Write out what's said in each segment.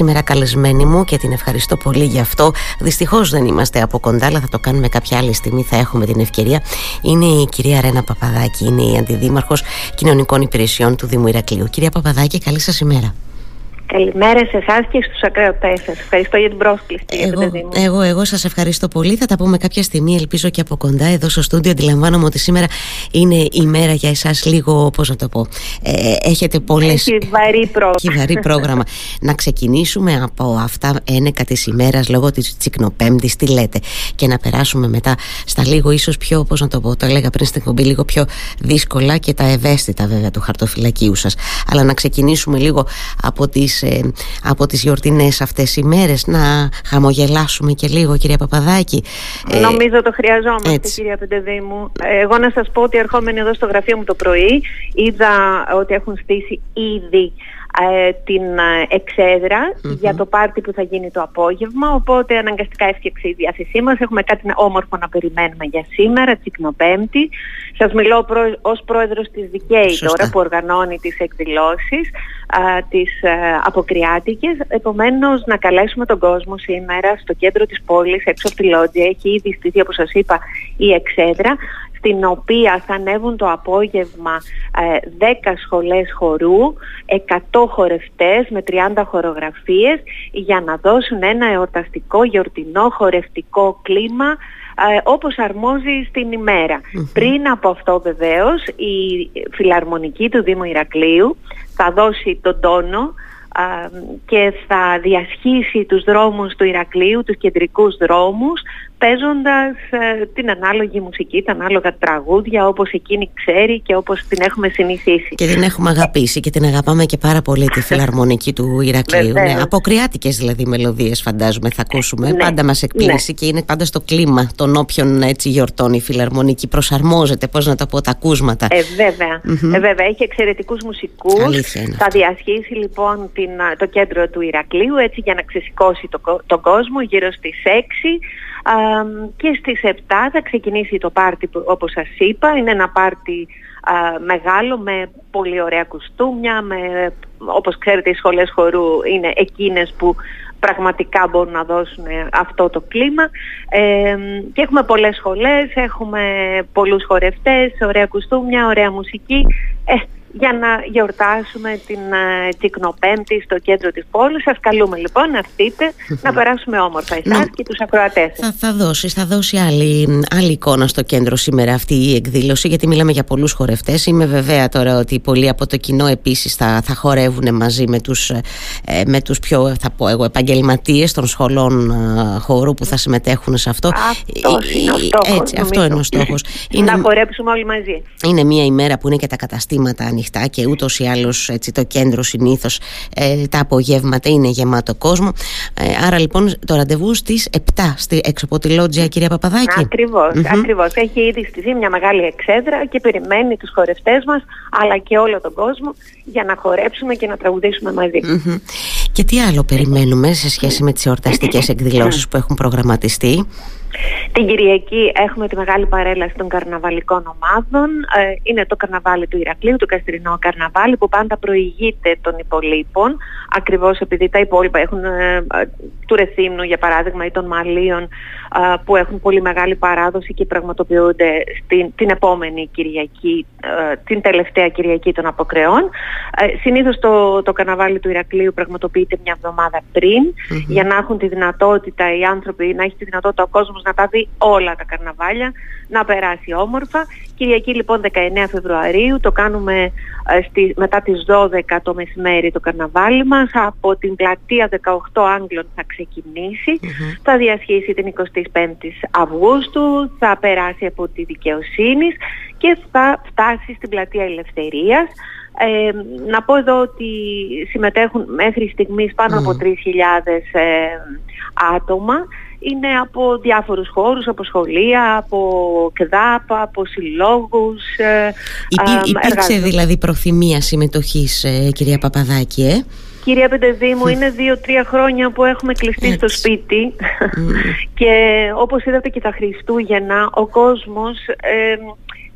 σήμερα καλεσμένη μου και την ευχαριστώ πολύ γι' αυτό. Δυστυχώς δεν είμαστε από κοντά, αλλά θα το κάνουμε κάποια άλλη στιγμή. Θα έχουμε την ευκαιρία. Είναι η κυρία Ρένα Παπαδάκη, είναι η Αντιδήμαρχος Κοινωνικών Υπηρεσιών του Δήμου Ηρακλείου. Κυρία Παπαδάκη, καλή σας ημέρα. Καλημέρα σε εσάς και στους ακροατές σας. Ευχαριστώ για την πρόσκληση. Εγώ, εγώ, εγώ σας ευχαριστώ πολύ. Θα τα πούμε κάποια στιγμή, ελπίζω και από κοντά εδώ στο στούντιο. Αντιλαμβάνομαι ότι σήμερα είναι η μέρα για εσάς λίγο, πώς να το πω. Ε, έχετε πολλές. Έχει βαρύ πρόγραμμα. Έχει βαρύ πρόγραμμα. να ξεκινήσουμε από αυτά ένεκα της ημέρας λόγω της Τσικνοπέμπτης, τι λέτε. Και να περάσουμε μετά στα λίγο ίσως πιο, πώς να το πω, το έλεγα πριν στην εκπομπή, λίγο πιο δύσκολα και τα ευαίσθητα βέβαια του χαρτοφυλακίου σας. Αλλά να ξεκινήσουμε λίγο από τις ε, από τις γιορτινές αυτές οι μέρες. Να χαμογελάσουμε και λίγο κυρία Παπαδάκη. Ε, Νομίζω το χρειαζόμαστε έτσι. κυρία Πεντεδήμου Εγώ να σας πω ότι ερχόμενοι εδώ στο γραφείο μου το πρωί είδα ότι έχουν στήσει ήδη ε, την ε, εξεδρα για το πάρτι που θα γίνει το απόγευμα. Οπότε αναγκαστικά έφτιαξε η διάθεσή μας. Έχουμε κάτι όμορφο να περιμένουμε για σήμερα τσικνοπέμπτη. Σας μιλώ προ, ως πρόεδρος της ΔΙΚΕΙ τώρα που οργανώνει τις εκδηλώσεις α, τις α, αποκριάτικες. Επομένως να καλέσουμε τον κόσμο σήμερα στο κέντρο της πόλης έξω από τη Λότζια έχει ήδη στηθεί όπως σας είπα η εξέδρα στην οποία θα ανέβουν το απόγευμα 10 ε, σχολές χορού, 100 χορευτές με 30 χορογραφίες για να δώσουν ένα εορταστικό γιορτινό χορευτικό κλίμα ε, όπως αρμόζει στην ημερα Πριν από αυτό βεβαίως η φιλαρμονική του Δήμου Ηρακλείου θα δώσει τον τόνο και θα διασχίσει τους δρόμους του Ηρακλείου, τους κεντρικούς δρόμους παίζοντας ε, την ανάλογη μουσική, τα ανάλογα τραγούδια όπως εκείνη ξέρει και όπως την έχουμε συνηθίσει. Και την έχουμε αγαπήσει και την αγαπάμε και πάρα πολύ τη φιλαρμονική του Ηρακλείου. ναι, αποκριάτικες δηλαδή μελωδίες φαντάζομαι θα ακούσουμε. Ναι, πάντα μας εκπλήσει ναι. και είναι πάντα στο κλίμα των όποιων έτσι γιορτών η φιλαρμονική. Προσαρμόζεται, πώς να το πω, τα ακούσματα. Ε, βέβαια. Ε, βέβαια. Έχει εξαιρετικούς μουσικούς. Θα διασχίσει λοιπόν την, το κέντρο του Ηρακλείου έτσι για να ξεσηκώσει το, τον κόσμο γύρω στις 6 και στις 7 θα ξεκινήσει το πάρτι που, όπως σας είπα. Είναι ένα πάρτι μεγάλο με πολύ ωραία κουστούμια, με, όπως ξέρετε οι σχολές χορού είναι εκείνες που πραγματικά μπορούν να δώσουν αυτό το κλίμα ε, και έχουμε πολλές σχολές, έχουμε πολλούς χορευτές, ωραία κουστούμια, ωραία μουσική. Ε, για να γιορτάσουμε την uh, Τσικνοπέμπτη στο κέντρο της πόλης. Σας καλούμε λοιπόν να έρθετε να περάσουμε όμορφα εσάς και τους ακροατές. Θα, θα δώσεις, θα δώσει άλλη, άλλη εικόνα στο κέντρο σήμερα αυτή η εκδήλωση γιατί μιλάμε για πολλούς χορευτές. Είμαι βεβαία τώρα ότι πολλοί από το κοινό επίσης θα, θα χορεύουν μαζί με τους, ε, με τους πιο θα πω εγώ, επαγγελματίες των σχολών ε, χορού που θα συμμετέχουν σε αυτό. Αυτός είναι ο στόχος. Έτσι, αυτό είναι ο στόχος. να χορέψουμε όλοι μαζί. Είναι μια ημέρα που είναι και τα καταστήματα ανοιχτά και ούτως ή άλλως το κέντρο συνήθως ε, τα απογεύματα είναι γεμάτο κόσμο. Ε, άρα λοιπόν το ραντεβού στις 7 στη, έξω από τη Λότζια, κυρία Παπαδάκη. Ακριβώς. Έχει ήδη στηθεί μια μεγάλη εξέδρα και περιμένει τους χορευτές μας αλλά και όλο τον κόσμο για να χορέψουμε και να τραγουδήσουμε Και τι άλλο περιμένουμε σε σχέση με τις εορταστικές εκδηλώσεις που έχουν προγραμματιστεί; Την Κυριακή έχουμε τη μεγάλη παρέλαση των καρναβαλικών ομάδων. Ε, είναι το καρναβάλι του Ηρακλείου, το Καστρινό Καρναβάλι, που πάντα προηγείται των υπολείπων, ακριβώς επειδή τα υπόλοιπα έχουν ε, ε, του Ρεθύμνου, για παράδειγμα, ή των Μαλίων, που έχουν πολύ μεγάλη παράδοση και πραγματοποιούνται στην, την επόμενη Κυριακή, την τελευταία Κυριακή των Αποκρεών. Συνήθως το, το καρναβάλι του Ηρακλείου πραγματοποιείται μια εβδομάδα πριν, για να έχουν τη δυνατότητα οι άνθρωποι, να έχει τη δυνατότητα ο κόσμος να τα δει όλα τα καρναβάλια, να περάσει όμορφα. Κυριακή λοιπόν 19 Φεβρουαρίου το κάνουμε ε, στη, μετά τις 12 το μεσημέρι το καρναβάλι μας. Από την πλατεία 18 Άγγλων θα ξεκινησει θα διασχίσει την 25η Αυγούστου, θα περάσει από τη δικαιοσύνη και θα φτάσει στην πλατεία Ελευθερίας. Ε, να πω εδώ ότι συμμετέχουν μέχρι στιγμής πάνω από 3.000 ε, άτομα είναι από διάφορους χώρους, από σχολεία, από ΚΔΑΠ, από συλλόγους. Ε, Υπή, υπήρξε δηλαδή προθυμία συμμετοχής, ε, κυρία Παπαδάκη, ε; Κυρία Πεντεδήμου, είναι δύο-τρία χρόνια που έχουμε κλειστεί στο σπίτι και όπως είδατε και τα Χριστούγεννα, ο κόσμος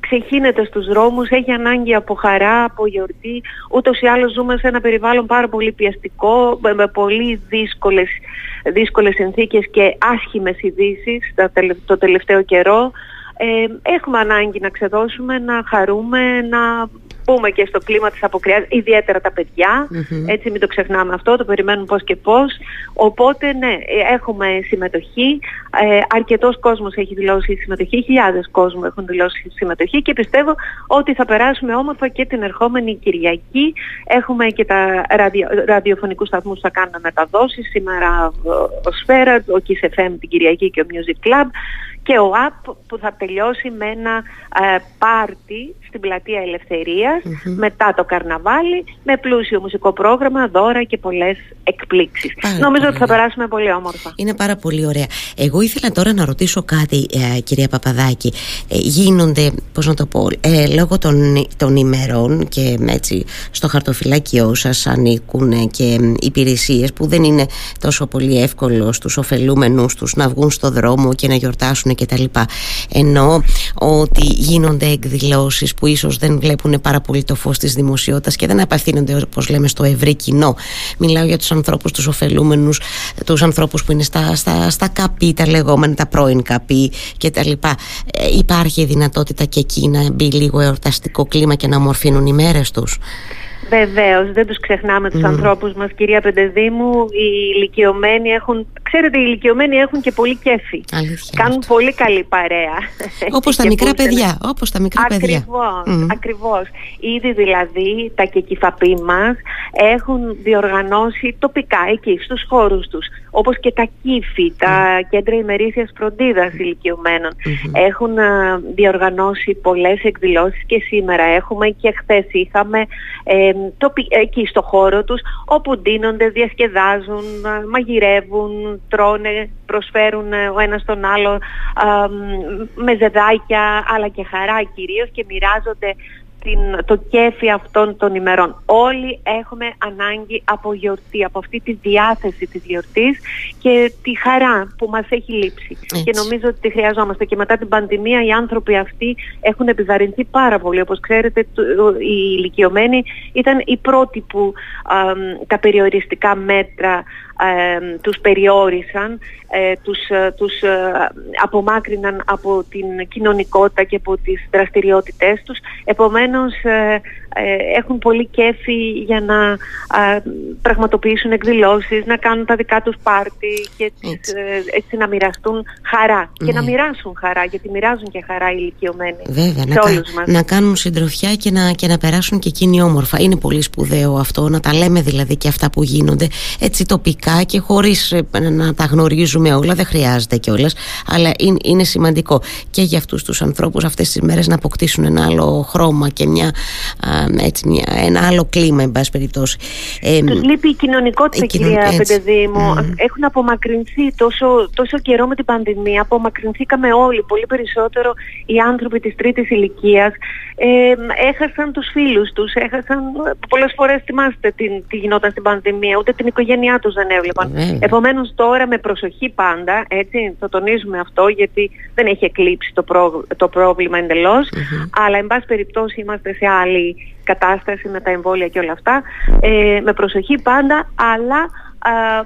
ξεχύνεται στους δρόμους, έχει ανάγκη από χαρά, από γιορτή. Ούτως ή άλλως ζούμε σε ένα περιβάλλον πάρα πολύ πιαστικό, με πολύ δύσκολες, δύσκολες συνθήκες και άσχημες ειδήσει το τελευταίο καιρό. Ε, έχουμε ανάγκη να ξεδώσουμε, να χαρούμε, να πούμε και στο κλίμα της αποκριάς, ιδιαίτερα τα παιδιά, έτσι μην το ξεχνάμε αυτό, το περιμένουν πώς και πώς. Οπότε ναι, έχουμε συμμετοχή, ε, αρκετός κόσμος έχει δηλώσει συμμετοχή, χιλιάδες κόσμου έχουν δηλώσει συμμετοχή και πιστεύω ότι θα περάσουμε όμορφα και την ερχόμενη Κυριακή. Έχουμε και τα ραδιο, ραδιοφωνικούς σταθμούς που θα κάνουμε μεταδόσεις, σήμερα ο Σφαίρα, ο Kiss FM την Κυριακή και ο Music Club και ο ΑΠ που θα τελειώσει με ένα ε, πάρτι στην πλατεία μετά το καρναβάλι με πλούσιο μουσικό πρόγραμμα, δώρα και πολλές εκπλήξεις. Νομίζω ότι θα περάσουμε πολύ όμορφα. Είναι πάρα πολύ ωραία. Εγώ ήθελα τώρα να ρωτήσω κάτι ε, κυρία Παπαδάκη. Ε, γίνονται, πώς να το πω, ε, λόγω των, των ημερών και έτσι στο χαρτοφυλάκιό σας ανήκουν και υπηρεσίες που δεν είναι τόσο πολύ εύκολο στους ωφελούμενους τους να βγουν στο δρόμο και να γιορτάσουν κτλ. Ενώ ότι γίνονται εκδηλώσεις που ίσως δεν βλέπουν πάρα πολύ το φως της δημοσιότητας και δεν απευθύνονται όπως λέμε στο ευρύ κοινό. Μιλάω για τους ανθρώπους, τους ωφελούμενους, τους ανθρώπους που είναι στα, στα, στα καπί, τα λεγόμενα, τα πρώην καπί κτλ. Ε, υπάρχει δυνατότητα και εκεί να μπει λίγο εορταστικό κλίμα και να ομορφύνουν οι μέρες τους; Βεβαίως, δεν τους ξεχνάμε τους mm. ανθρώπους μας, κυρία Πεντεδήμου. Οι ηλικιωμένοι έχουν. Ξέρετε, οι ηλικιωμένοι έχουν και πολύ κέφι. Αλήθεια, Κάνουν πολύ καλή παρέα. Όπως τα μικρά παιδιά. Όπως τα μικρά ακριβώς, παιδιά. Ακριβώς. Ήδη δηλαδή τα κεκυφαπή μας έχουν διοργανώσει τοπικά εκεί, στους χώρους τους. Όπως και τα κύφη, τα κέντρα ημερήσιας φροντίδας ηλικιωμένων. Έχουν διοργανώσει πολλές εκδηλώσεις και σήμερα έχουμε και χθες είχαμε. Ε, εκεί στο χώρο τους όπου ντύνονται, διασκεδάζουν, μαγειρεύουν, τρώνε, προσφέρουν ε, ο ένας τον άλλο με ζεδάκια αλλά και χαρά κυρίως και μοιράζονται την, το κέφι αυτών των ημερών. Όλοι έχουμε ανάγκη από γιορτή, από αυτή τη διάθεση της γιορτής και τη χαρά που μας έχει λείψει. Και νομίζω ότι τη χρειαζόμαστε. Και μετά την πανδημία οι άνθρωποι αυτοί έχουν επιβαρυνθεί πάρα πολύ. Όπως ξέρετε οι ηλικιωμένοι ήταν οι πρώτοι που τα περιοριστικά μέτρα ε, τους περιόρισαν, ε, τους, ε, τους απομάκρυναν από την κοινωνικότητα και από τις δραστηριότητές τους. Επομένως έχουν πολύ κέφι για να πραγματοποιήσουν εκδηλώσεις, να κάνουν τα δικά τους πάρτι και έτσι, να μοιραστούν χαρά και να ναι. μοιράσουν χαρά γιατί μοιράζουν και χαρά οι ηλικιωμένοι Βέβαια, να, όλους μας. να κάνουν συντροφιά και να, και να περάσουν και εκείνοι όμορφα. Είναι πολύ σπουδαίο αυτό, να τα λέμε δηλαδή και αυτά που γίνονται έτσι τοπικά και χωρίς ε, να τα γνωρίζουμε όλα, δεν χρειάζεται κιόλας, αλλά είναι, σημαντικό και για αυτούς τους ανθρώπους αυτές τις μέρες να αποκτήσουν ένα άλλο χρώμα και μια, έτσι, μια, ένα άλλο κλίμα, εν πάση περιπτώσει. Ε, τους λείπει η κοινωνικότητα, η κυρία Πεντεδήμου. Έχουν απομακρυνθεί τόσο, τόσο καιρό με την πανδημία, απομακρυνθήκαμε όλοι, πολύ περισσότερο οι άνθρωποι της τρίτης ηλικίας. Ε, έχασαν τους φίλους τους, έχασαν, πολλές φορές θυμάστε τι, τι γινόταν στην πανδημία, ούτε την οικογένειά τους δεν έβλεπαν. Ναι. Επομένως τώρα με προσοχή πάντα, έτσι, το τονίζουμε αυτό γιατί δεν έχει εκλείψει το, το πρόβλημα αλλά εν πάση περιπτώσει είμαστε σε άλλη κατάσταση με τα εμβόλια και όλα αυτά. Ε, με προσοχή πάντα, αλλά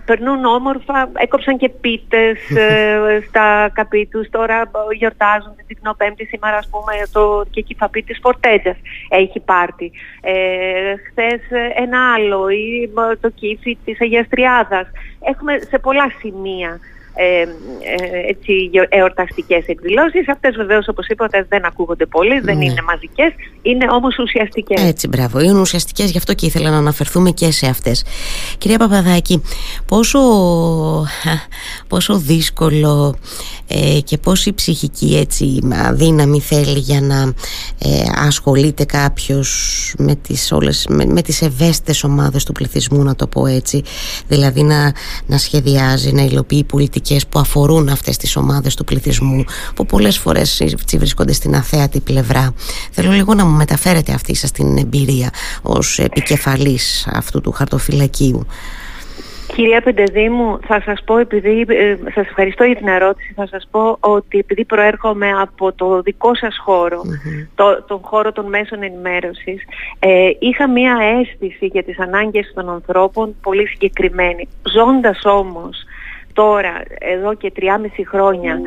περνούν όμορφα, έκοψαν και πίτες ε, στα καπί τους, τώρα γιορτάζουν την Πέμπτη σήμερα ας πούμε το και κυφαπί της Φορτέτζας έχει πάρτι. Ε, χθες ένα άλλο ή το κύφι της Αγίας Τριάδας. Έχουμε σε πολλά σημεία ε, ε, έτσι, εορταστικές εκδηλώσεις. Αυτές βεβαίως όπως είπατε δεν ακούγονται πολύ, δεν ναι. είναι μαζικές, είναι όμως ουσιαστικές. Έτσι μπράβο, είναι ουσιαστικές, γι' αυτό και ήθελα να αναφερθούμε και σε αυτές. Κυρία Παπαδάκη, πόσο, πόσο δύσκολο ε, και πόση ψυχική έτσι δύναμη θέλει για να ε, ασχολείται κάποιος με τις, όλες, με, με τις ευαίσθητες ομάδες του πληθυσμού να το πω έτσι δηλαδή να, να σχεδιάζει, να υλοποιεί πολιτικές που αφορούν αυτές τις ομάδες του πληθυσμού που πολλές φορές βρίσκονται στην αθέατη πλευρά. Θέλω λίγο να μου μεταφέρετε αυτή σας την εμπειρία ως επικεφαλής αυτού του χαρτοφυλακίου. Κυρία Πεντεδήμου, θα σας πω επειδή, ε, σας ευχαριστώ για την ερώτηση, θα σας πω ότι επειδή προέρχομαι από το δικό σας χωρο το, τον χώρο των μέσων ενημέρωσης, ε, είχα μία αίσθηση για τις ανάγκες των ανθρώπων πολύ συγκεκριμένη. Ζώντας όμως τώρα εδώ και 3,5 χρόνια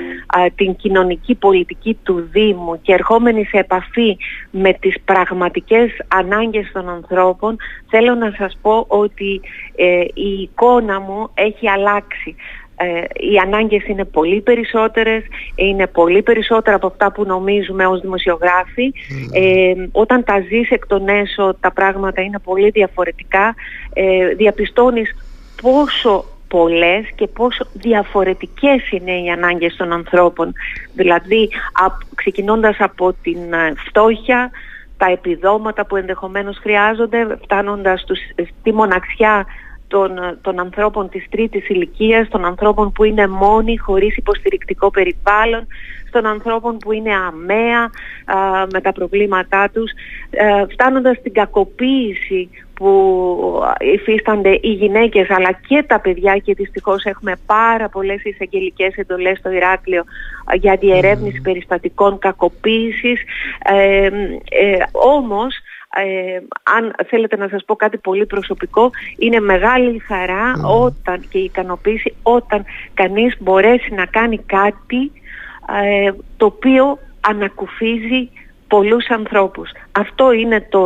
την κοινωνική πολιτική του Δήμου και ερχόμενη σε επαφή με τις πραγματικές ανάγκες των ανθρώπων θέλω να σας πω ότι ε, η εικόνα μου έχει αλλάξει. Ε, οι ανάγκες είναι πολύ περισσότερες, είναι πολύ περισσότερα από αυτά που νομίζουμε ως δημοσιογράφοι. Ε, όταν τα ζεις εκ των έσω τα πράγματα είναι πολύ διαφορετικά. Ε, διαπιστώνεις πόσο πολλές και πόσο διαφορετικές είναι οι ανάγκες των ανθρώπων. Δηλαδή, ξεκινώντας από την ε, φτώχεια, τα επιδόματα που ενδεχομένως χρειάζονται, φτάνοντας στους, στη μοναξιά των, ε, των ανθρώπων της τρίτης ηλικίας, των ανθρώπων που είναι μόνοι, χωρίς υποστηρικτικό περιβάλλον, των ανθρώπων που είναι αμαία με τα προβλήματά τους, ε, φτάνοντας στην κακοποίηση που υφίστανται οι γυναίκες αλλά και τα παιδιά και δυστυχώς έχουμε πάρα πολλές εισαγγελικές εντολές στο Ηράκλειο για διερεύνηση περιστατικών κακοποίησης. Ε, ε, όμως ε, αν θέλετε να σας πω κάτι πολύ προσωπικό, είναι μεγάλη χαρά όταν και η ικανοποίηση όταν κανείς μπορέσει να κάνει κάτι ε, το οποίο ανακουφίζει πολλούς ανθρώπους. Αυτό είναι το,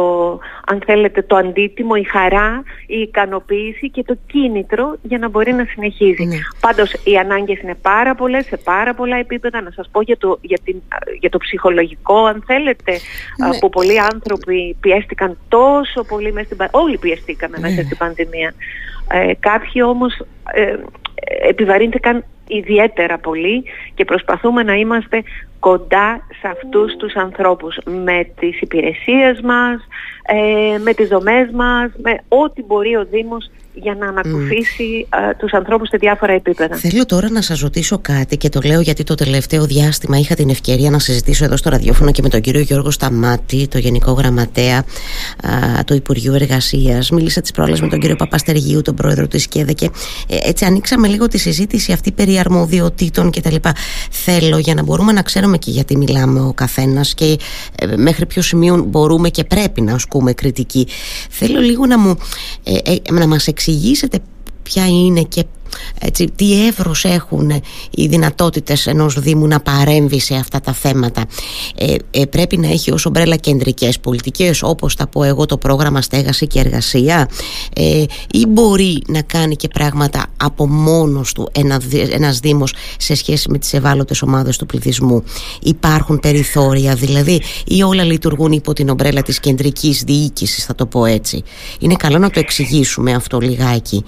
αν θέλετε, το αντίτιμο, η χαρά, η ικανοποίηση και το κίνητρο για να μπορεί να συνεχίζει. Ναι. Πάντως οι ανάγκες είναι πάρα πολλές, σε πάρα πολλά επίπεδα. Να σας πω για το, για την, για το ψυχολογικό, αν θέλετε, ναι. που πολλοί άνθρωποι πιέστηκαν τόσο πολύ μέσα στην πανδημία. Όλοι πιεστήκαμε μέσα ναι. στην πανδημία. Ε, κάποιοι όμως ε, επιβαρύνθηκαν ιδιαίτερα πολύ και προσπαθούμε να είμαστε κοντά σε αυτούς τους ανθρώπους. Με τις υπηρεσίες μας, ε, με τις δομές μας, με ό,τι μπορεί ο Δήμος για να ανακουφίσει mm. τους ανθρώπους σε διάφορα επίπεδα. Θέλω τώρα να σας ρωτήσω κάτι και το λέω γιατί το τελευταίο διάστημα είχα την ευκαιρία να συζητήσω εδώ στο ραδιόφωνο και με τον κύριο Γιώργο Σταμάτη, το Γενικό Γραμματέα α, του Υπουργείου Εργασίας. Μίλησα τις πρόλες με τον κύριο Παπαστεργίου, τον πρόεδρο της ΚΕΔΕ και ε, έτσι ανοίξαμε λίγο τη συζήτηση αυτή περί αρμοδιοτήτων κτλ. Θέλω για να μπορούμε να ξέρουμε και γιατί μιλάμε ο καθένας και ε, μέχρι ποιο σημείο μπορούμε και πρέπει να ασκούμε κριτική. Θέλω λίγο να, μου, ε, ε να μας εξηγήσετε ποια είναι και έτσι, τι εύρος έχουν οι δυνατότητες ενός Δήμου να παρέμβει σε αυτά τα θέματα. Ε, ε, πρέπει να έχει ως ομπρέλα κεντρικές πολιτικές όπως θα πω εγώ το πρόγραμμα στέγαση και εργασία ε, ή μπορεί να κάνει και πράγματα από μόνος του ένα, ένας Δήμος σε σχέση με τις ευάλωτες ομάδες του πληθυσμού. Υπάρχουν περιθώρια δηλαδή ή όλα λειτουργούν υπό την ομπρέλα της κεντρικής διοίκησης θα το πω έτσι. Είναι καλό να το εξηγήσουμε αυτό λιγάκι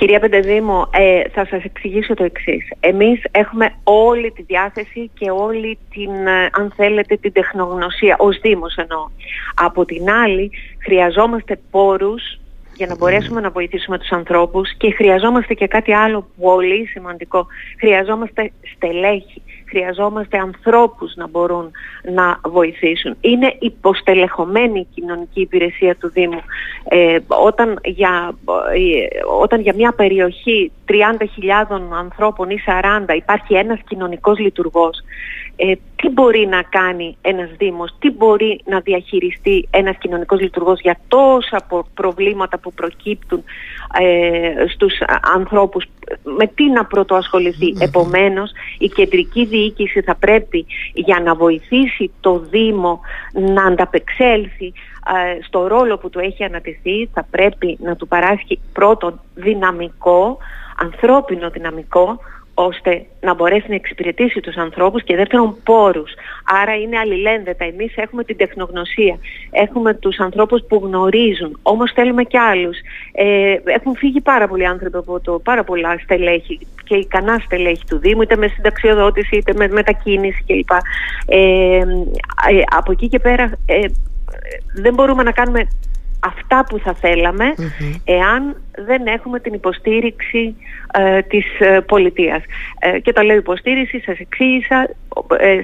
Κυρία Πεντεδήμου, ε, θα σας εξηγήσω το εξής. Εμείς έχουμε όλη τη διάθεση και όλη την, ε, αν θέλετε, την τεχνογνωσία, ως Δήμος εννοώ. Από την άλλη, χρειαζόμαστε πόρους για να μπορέσουμε να βοηθήσουμε τους ανθρώπους και χρειαζόμαστε και κάτι άλλο πολύ σημαντικό. Χρειαζόμαστε στελέχη χρειαζόμαστε ανθρώπους να μπορούν να βοηθήσουν. Είναι υποστελεχωμένη η κοινωνική υπηρεσία του Δήμου. Ε, όταν, για, ε, όταν για μια περιοχή 30.000 ανθρώπων ή 40 υπάρχει ένας κοινωνικός λειτουργός, ε, τι μπορεί να κάνει ένας Δήμος, τι μπορεί να διαχειριστεί ένας κοινωνικός λειτουργός για τόσα προβλήματα που προκύπτουν ε, στους ανθρώπους, με τι να πρωτοασχοληθεί. Επομένως, η κεντρική διοίκηση θα πρέπει για να βοηθήσει το Δήμο να ανταπεξέλθει ε, στο ρόλο που του έχει ανατεθεί, θα πρέπει να του παράσχει πρώτον δυναμικό, ανθρώπινο δυναμικό, ώστε να μπορέσει να εξυπηρετήσει τους ανθρώπους και δεύτερον πόρους. Άρα είναι αλληλένδετα. Εμείς έχουμε την τεχνογνωσία, έχουμε τους ανθρώπους που γνωρίζουν, όμως θέλουμε και άλλους. Ε, έχουν φύγει πάρα πολλοί άνθρωποι από το, πάρα πολλά στελέχη και ικανά στελέχη του Δήμου, είτε με συνταξιοδότηση, είτε με μετακίνηση κλπ. Ε, ε, από εκεί και πέρα ε, δεν μπορούμε να κάνουμε αυτά που θα θελαμε εάν δεν έχουμε την υποστήριξη ε, της ε, πολιτείας. Ε, και το λέω υποστήριξη, σας εξήγησα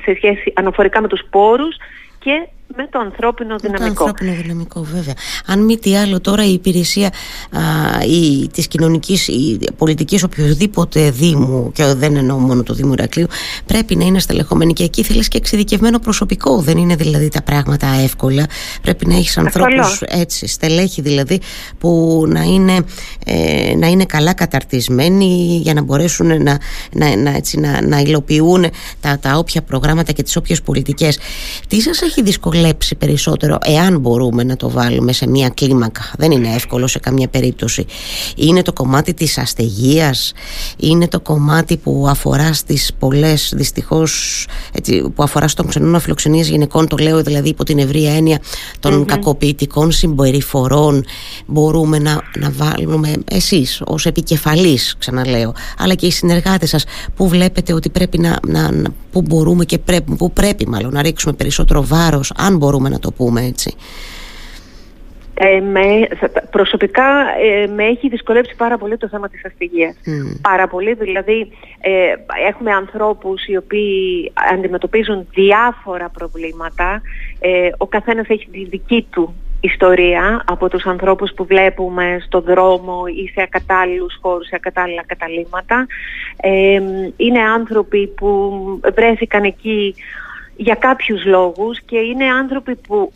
σε σχέση αναφορικά με τους πόρους και με το ανθρώπινο δυναμικό. Με το ανθρώπινο δυναμικό, βέβαια. Αν μη τι άλλο, τώρα η υπηρεσία α, η, της κοινωνικής, η πολιτικής οποιοδήποτε δήμου, και δεν εννοώ μόνο το Δήμου Ηρακλείου, πρέπει να είναι στελεχωμένη και εκεί θέλεις και εξειδικευμένο προσωπικό. Δεν είναι δηλαδή τα πράγματα εύκολα. Πρέπει να έχεις ανθρώπους έτσι, στελέχη δηλαδή, που να είναι, ε, να είναι καλά καταρτισμένοι για να μπορέσουν να, να, να, έτσι, να, να υλοποιούν τα, τα όποια προγράμματα και τις όποιες πολιτικές. Τι σας έχει δυσκολεύσει περισσότερο εάν μπορούμε να το βάλουμε σε μια κλίμακα. Δεν είναι εύκολο σε καμία περίπτωση. Είναι το κομμάτι της αστεγίας είναι το κομμάτι που αφορά στις πολλές δυστυχώς έτσι, που αφορά στον ξενώνα φιλοξενίας γυναικών το λέω δηλαδή υπό την ευρία έννοια των mm-hmm. κακοποιητικών συμπεριφορών. Μπορούμε να, να βάλουμε εσείς ως επικεφαλής ξαναλέω αλλά και οι συνεργάτες σας που βλέπετε ότι πρέπει να, να, που μπορούμε και πρέπει, που πρέπει μάλλον να ρίξουμε περισσότερο βάρος αν μπορούμε να το πούμε έτσι. Ε, με, προσωπικά ε, με έχει δυσκολέψει πάρα πολύ το θέμα της αστυγίας. Πάρα πολύ, δηλαδή ε, έχουμε ανθρώπους οι οποίοι αντιμετωπίζουν διάφορα προβλήματα. Ε, ο καθένας έχει τη δική του ιστορία από τους ανθρώπους που βλέπουμε στο δρόμο ή σε ακατάλληλους χώρους, σε ακατάλληλα καταλήμματα. είναι άνθρωποι που βρέθηκαν εκεί για κάποιους λόγους και είναι άνθρωποι που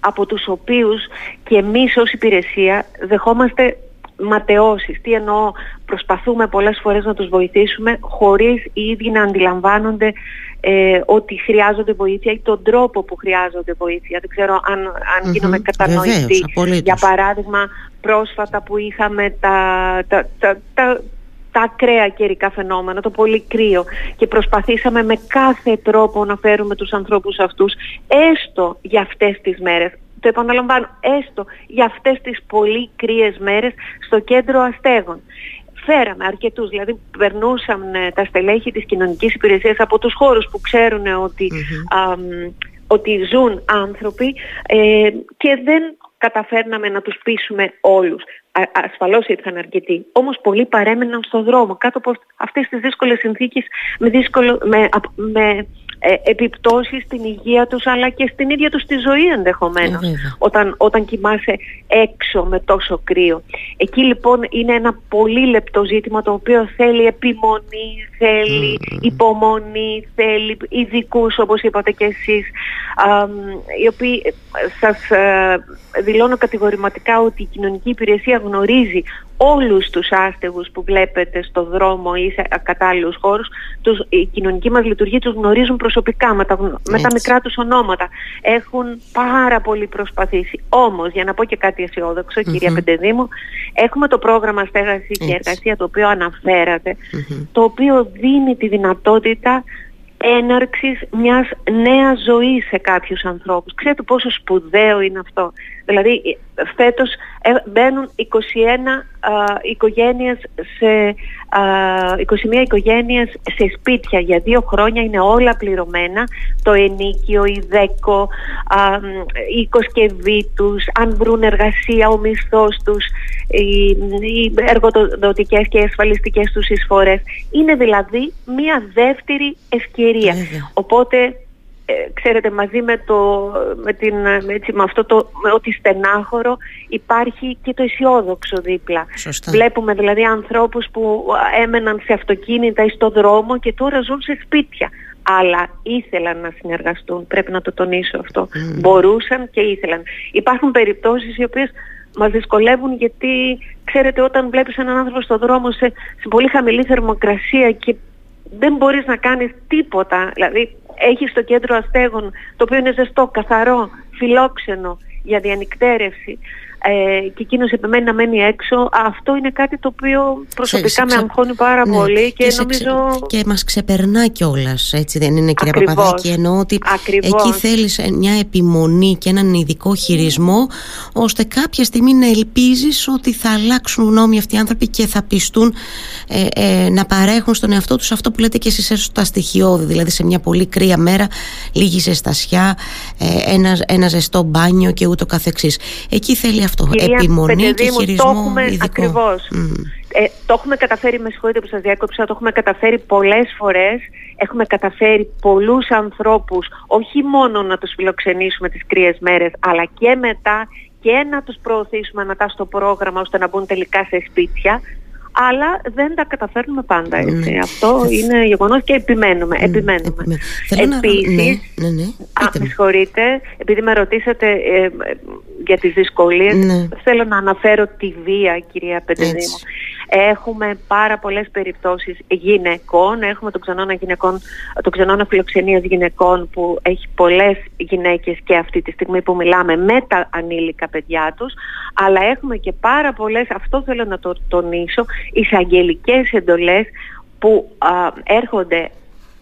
από τους οποίους και εμείς ως υπηρεσία δεχόμαστε ματαιώσεις. Τι εννοώ, προσπαθούμε πολλές φορές να τους βοηθήσουμε χωρίς οι ίδιοι να αντιλαμβάνονται ε, ότι χρειάζονται βοήθεια ή τον τρόπο που χρειάζονται βοήθεια. Δεν ξέρω αν, αν γίνομαι κατανοητή. Για παράδειγμα, πρόσφατα που είχαμε τα, τα, τα τα ακραία καιρικά φαινόμενα, το πολύ κρύο. Και προσπαθήσαμε με κάθε τρόπο να φέρουμε τους ανθρώπους αυτούς έστω για αυτές τις μέρες. Το επαναλαμβάνω, έστω για αυτές τις πολύ κρύες μέρες στο κέντρο αστέγων. Φέραμε αρκετούς, δηλαδή περνούσαν ε, τα στελέχη της κοινωνικής υπηρεσίας από τους χώρους που ξέρουν ότι, ότι ζουν άνθρωποι ε, και δεν καταφέρναμε να τους πείσουμε όλους ασφαλώς ήρθαν αρκετοί. Όμως πολλοί παρέμεναν στον δρόμο κάτω από αυτές τις δύσκολες συνθήκες με, δύσκολο, με, με ε, επιπτώσεις στην υγεία τους αλλά και στην ίδια τους τη ζωή ενδεχομένως ε, όταν, όταν κοιμάσαι έξω με τόσο κρύο. Εκεί λοιπόν είναι ένα πολύ λεπτό ζήτημα το οποίο θέλει επιμονή, θέλει υπομονή, θέλει ειδικούς όπως είπατε και εσείς οι οποίοι ε, σας ε, δηλώνω κατηγορηματικά ότι η κοινωνική υπηρεσία γνωρίζει όλους τους άστεγους που βλέπετε στο δρόμο ή σε ακατάλληλους χώρους, τους, η κοινωνική μας λειτουργία τους γνωρίζουν προσωπικά με τα, με τα μικρά τους ονόματα. Έχουν πάρα πολύ προσπαθήσει. Όμως, για να πω και κάτι αισιόδοξο, κυρία Πεντεδήμου, έχουμε το πρόγραμμα στέγαση και εργασία το οποίο το οποίο δίνει τη δυνατότητα έναρξης μιας νέας ζωής σε κάποιους ανθρώπους. Ξέρετε πόσο σπουδαίο είναι αυτό. Δηλαδή φέτος ε, μπαίνουν 21 α, οικογένειες σε, α, 21 οικογένειες σε σπίτια. Για δύο χρόνια είναι όλα πληρωμένα. Το ενίκιο, η δέκο α, η οικοσκευή τους αν βρουν εργασία ο μισθός τους οι, οι εργοδοτικές και ασφαλιστικές τους εισφορές. Είναι δηλαδή μια δεύτερη ευκαιρία. Οπότε ε, ξέρετε μαζί με, το, με, την, έτσι, με αυτό το με ότι στενάχωρο υπάρχει και το αισιόδοξο δίπλα. Βλέπουμε δηλαδή ανθρώπους που έμεναν σε αυτοκίνητα ή στο δρόμο και τώρα ζουν σε σπίτια. Αλλά ήθελαν να συνεργαστούν, πρέπει να το τονίσω αυτό. Μπορούσαν και ήθελαν. Υπάρχουν περιπτώσεις οι οποίες μας δυσκολεύουν γιατί ξέρετε όταν βλέπεις έναν άνθρωπο στο δρόμο σε, σε πολύ χαμηλή θερμοκρασία και δεν μπορείς να κάνεις τίποτα. Δηλαδή έχει στο κέντρο αστέγων το οποίο είναι ζεστό, καθαρό, φιλόξενο για διανυκτέρευση ε, και εκείνος επιμένει να μένει έξω, αυτό είναι κάτι το οποίο προσωπικά με αγχώνει πάρα ναι. πολύ και, νομίζω. Και μας ξεπερνά κιόλας, έτσι δεν είναι, κυρία Ακριβώς. Παπαδάκη. Εννοώ ότι εκεί θέλεις μια επιμονή και έναν ειδικό χειρισμό, ώστε κάποια στιγμή να ελπίζεις ότι θα αλλάξουν γνώμη αυτοί οι άνθρωποι και θα πιστούν ε, ε, να παρέχουν στον εαυτό τους αυτό που λέτε και εσείς έστω τα στοιχειώδη. Δηλαδή σε μια πολύ κρύα μέρα, λίγη ζεστασιά, ε, ένα, ένα ζεστό μπάνιο και ούτω καθεξής. Εκεί θέλει αυτό. Κυρία επιμονή και χειρισμό το έχουμε, ειδικό. Ακριβώς. ε, το έχουμε καταφέρει, με συγχωρείτε που σας διάκοψα, το έχουμε καταφέρει πολλές φορές. Έχουμε καταφέρει πολλούς ανθρώπους, όχι μόνο να τους φιλοξενήσουμε τις κρύες μέρες, αλλά και μετά και να τους προωθήσουμε μετά στο πρόγραμμα ώστε να μπουν τελικά σε σπίτια αλλά δεν τα καταφέρνουμε πάντα έτσι. Ναι. Αυτό είναι γεγονός και επιμένουμε. Ναι, επιμένουμε. Επίσης, ναι, ναι, με συγχωρείτε, επειδή με ρωτήσατε ε, για τις δυσκολίες, θέλω να αναφέρω τη βία, κυρία Πεντεδήμου. Έχουμε πάρα πολλές περιπτώσεις γυναικών, έχουμε τον ξενώνα, γυναικών, τον ξενώνα φιλοξενίας γυναικών που έχει πολλές γυναίκες και αυτή τη στιγμή που μιλάμε με τα ανήλικα παιδιά τους, αλλά έχουμε και πάρα πολλές, αυτό θέλω να το τονίσω, εισαγγελικές εντολές που έρχονται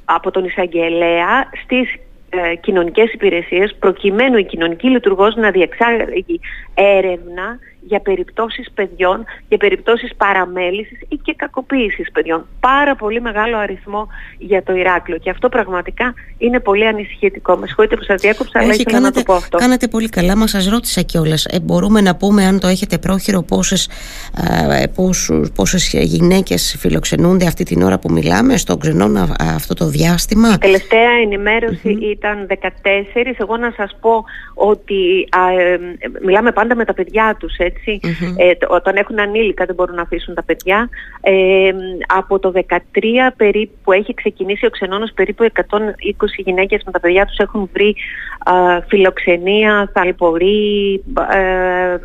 από τον εισαγγελέα στις ε, κοινωνικές υπηρεσίες προκειμένου η κοινωνική λειτουργός να διεξάγει έρευνα για περιπτώσεις παιδιών, για περιπτώσεις παραμέλησης ή και κακοποίησης παιδιών. Πάρα πολύ μεγάλο αριθμό για το Ηράκλειο και αυτό πραγματικά είναι πολύ ανησυχητικό. Με συγχωρείτε που σας διέκοψα, αλλά ήθελα κάνατε, να το πω αυτό. Κάνατε πολύ καλά, μα σας ρώτησα κιόλας. Ε, μπορούμε να πούμε αν το έχετε πρόχειρο πόσες, ε, πόσους, πόσες γυναίκες φιλοξενούνται αυτή την ώρα που μιλάμε στον ξενών αυτό το διάστημα; Η τελευταία ήταν 14. Εγώ να σας πω ότι ε, μιλάμε πάντα με τα παιδιά τους, έτσι. Ε, όταν έχουν ανήλικα δεν μπορούν να αφήσουν τα παιδιά. Ε, από το 13 περίπου που έχει ξεκινήσει ο ξενώνος περίπου 120 γυναίκες με τα παιδιά τους έχουν βρει φιλοξενία, θαλπορή, ε,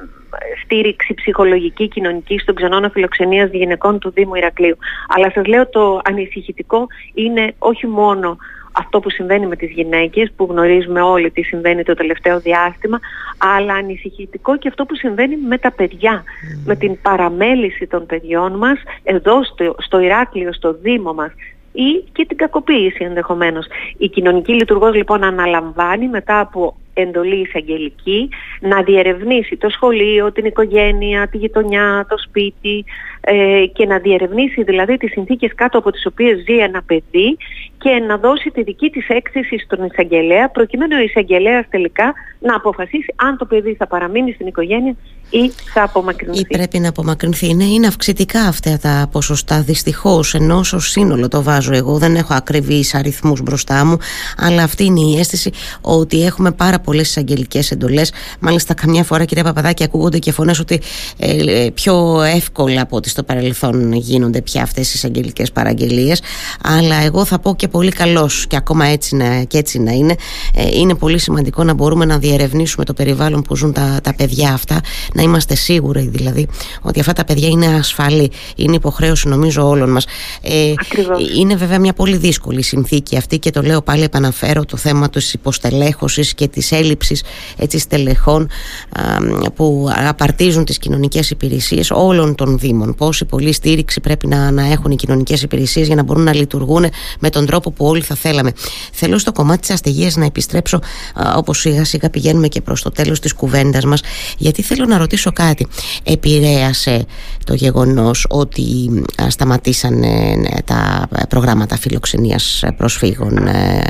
στήριξη ψυχολογική, κοινωνική στον ξενώνα φιλοξενίας γυναικών του Δήμου Ηρακλείου. Αλλά σας λέω το ανησυχητικό είναι όχι μόνο αυτό που συμβαίνει με τις γυναίκες που γνωρίζουμε όλοι τι συμβαίνει το τελευταίο διάστημα αλλά ανησυχητικό και αυτό που συμβαίνει με τα παιδιά με την παραμέληση των παιδιών μας εδώ στο, στο Ηράκλειο, στο Δήμο μας ή και την κακοποίηση ενδεχομένως. Η κοινωνική λειτουργός λοιπόν αναλαμβάνει μετά από εντολή εισαγγελική να διερευνήσει το σχολείο, την οικογένεια, τη γειτονιά, το σπίτι ε, και να διερευνήσει δηλαδή τις συνθήκες κάτω από τις οποίες ζει ένα παιδί και να δώσει τη δική της έκθεση στον εισαγγελέα προκειμένου ο εισαγγελέας τελικά να αποφασίσει αν το παιδί θα παραμείνει στην οικογένεια ή θα απομακρυνθεί. Ή πρέπει να απομακρυνθεί. Είναι, είναι αυξητικά αυτά τα ποσοστά δυστυχώς, ενώ ω σύνολο το βάζω εγώ. Δεν έχω ακριβείς αριθμούς μπροστά μου, αλλά αυτή είναι η αίσθηση ότι έχουμε πάρα πολλές εισαγγελικές εντολές. Μάλιστα, καμιά φορά, κυρία Παπαδάκη, ακούγονται και φωνές ότι ε, πιο εύκολα από ό,τι στο παρελθόν γίνονται πια αυτές οι εισαγγελικές παραγγελίες. Αλλά εγώ θα πω και πολύ καλώ και ακόμα έτσι να, και έτσι να είναι. Ε, είναι πολύ σημαντικό να μπορούμε να διερευνήσουμε το περιβάλλον που ζουν τα, τα παιδιά αυτά, να είμαστε σίγουροι δηλαδή ότι αυτά τα παιδιά είναι ασφαλή. Είναι υποχρέωση νομίζω όλων μας. Ε, είναι βέβαια μια πολύ δύσκολη συνθήκη αυτή και το λέω πάλι επαναφέρω το θέμα της υποστελέχωσης και της έλλειψης στελεχών που απαρτίζουν τις κοινωνικές υπηρεσίες όλων των Δήμων. Πόση πολλή στήριξη πρέπει να, να έχουν οι κοινωνικές υπηρεσίες για να μπορούν να λειτουργούν με τον τρόπο που όλοι θα θέλαμε. Θέλω στο κομμάτι της αστεγίας να επιστρέψω όπως σιγά σιγά πηγαίνουμε και προς το τέλος της κουβέντας μας, γιατί θέλω να ρωτήσω κάτι. Επηρέασε το γεγονός ότι σταματήσανε ναι, τα προγράμματα φιλοξενίας προσφύγων. Ε,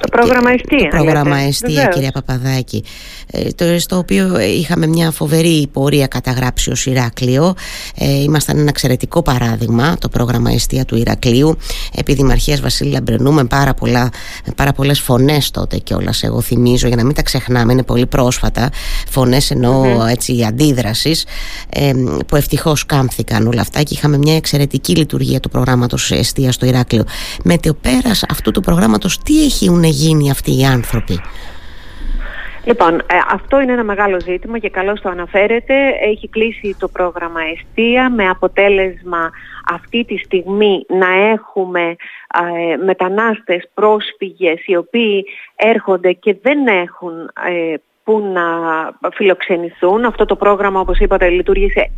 το πρόγραμμα Εστία. Το πρόγραμμα Εστία, κυρία Παπαδάκη. Ε, στο οποίο είχαμε μια φοβερή πορεία καταγράψει ως Ηράκλειο. Ε, ήμασταν ένα εξαιρετικό παράδειγμα, το πρόγραμμα Εστία του Ηρακλείου. Επί Δημαρχία Βασίλη Λαμπρενού, με πάρα, πολλά, πάρα πολλές φωνές τότε κιόλας. Εγώ θυμίζω, για να μην τα ξεχνάμε, είναι πολύ πρόσφατα. Φωνές εννοώ έτσι αντίδρασης, ε, που ευτυχώς κάμφθηκαν όλα αυτά και είχαμε μια εξαιρετική λειτουργία του προγράμματος Εστία στο Ηράκλειο. Με το πέρα αυτού του προγράμματος, τι έχουν γίνει αυτοί οι άνθρωποι; Λοιπόν, ε, αυτό είναι ένα μεγάλο ζήτημα και καλώς το αναφέρετε. Έχει κλείσει το πρόγραμμα Εστία με αποτέλεσμα αυτή τη στιγμή να έχουμε ε, μετανάστες πρόσφυγες οι οποίοι έρχονται και δεν έχουν ε, που να φιλοξενηθούν. Αυτό το πρόγραμμα, όπως είπατε, λειτουργήσε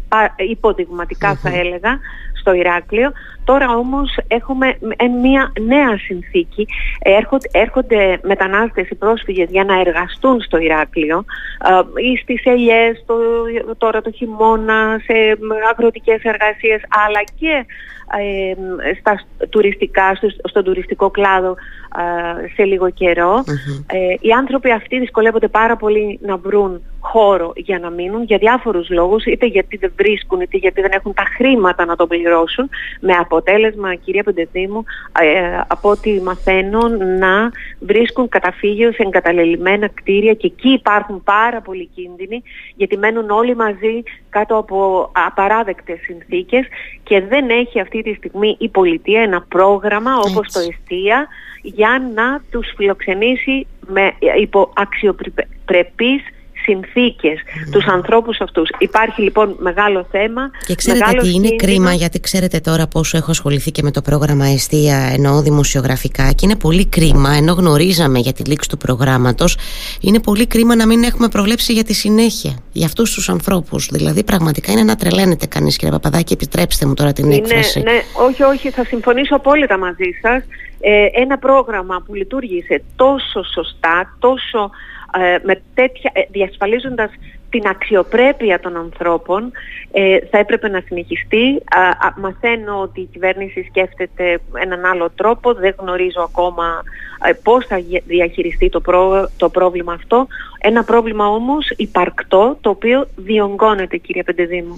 θα έλεγα στο Ηράκλειο. Τώρα όμως έχουμε μια νέα συνθήκη. Έρχονται, έρχονται μετανάστες ή πρόσφυγες για να εργαστούν στο Ηράκλειο ε, ή στις ελιές το, τώρα το χειμώνα, σε αγροτικές εργασίες, αλλά και ε, στα τουριστικά, στο, στον τουριστικό κλάδο ε, σε λίγο οι άνθρωποι αυτοί δυσκολεύονται πάρα πολύ να βρουν χώρο για να μείνουν για διάφορους λόγους, είτε γιατί δεν βρίσκουν, είτε γιατί δεν έχουν τα χρήματα να το πληρώσουν, με αποτέλεσμα, κυρία Πεντεδήμου, ε, από ό,τι μαθαίνω, να βρίσκουν καταφύγιο σε εγκαταλελειμμένα κτίρια και εκεί υπάρχουν πάρα πολλοί κίνδυνοι, γιατί μένουν όλοι μαζί κάτω από απαράδεκτες συνθήκες και δεν έχει αυτή τη στιγμή η πολιτεία ένα πρόγραμμα όπως το Εστία για να τους φιλοξενήσει με υπό αξιοπρεπείς συνθήκες mm. τους ανθρώπους αυτούς. Υπάρχει λοιπόν μεγάλο θέμα. Και ξέρετε τι είναι κρίμα γιατί ξέρετε τώρα πόσο έχω ασχοληθεί και με το πρόγραμμα Εστία ενώ δημοσιογραφικά και είναι πολύ κρίμα ενώ γνωρίζαμε για τη λήξη του προγράμματος είναι πολύ κρίμα να μην έχουμε προβλέψει για τη συνέχεια για αυτούς τους ανθρώπους. Δηλαδή πραγματικά είναι να τρελαίνεται κανείς κύριε Παπαδάκη επιτρέψτε μου τώρα την έκφραση. Ναι, όχι, όχι, θα συμφωνήσω απόλυτα μαζί σας. Ε, ένα πρόγραμμα που λειτουργήσε τόσο σωστά, τόσο ε, με τέτοια, ε, διασφαλίζοντας την αξιοπρέπεια των ανθρώπων ε, θα έπρεπε να συνεχιστεί. μαθαίνω ότι η κυβέρνηση σκέφτεται έναν άλλο τρόπο, δεν γνωρίζω ακόμα πώς θα διαχειριστεί το, το πρόβλημα αυτό. Ένα πρόβλημα όμως υπαρκτό το οποίο διονγκώνεται κυρία Πεντεδήμου.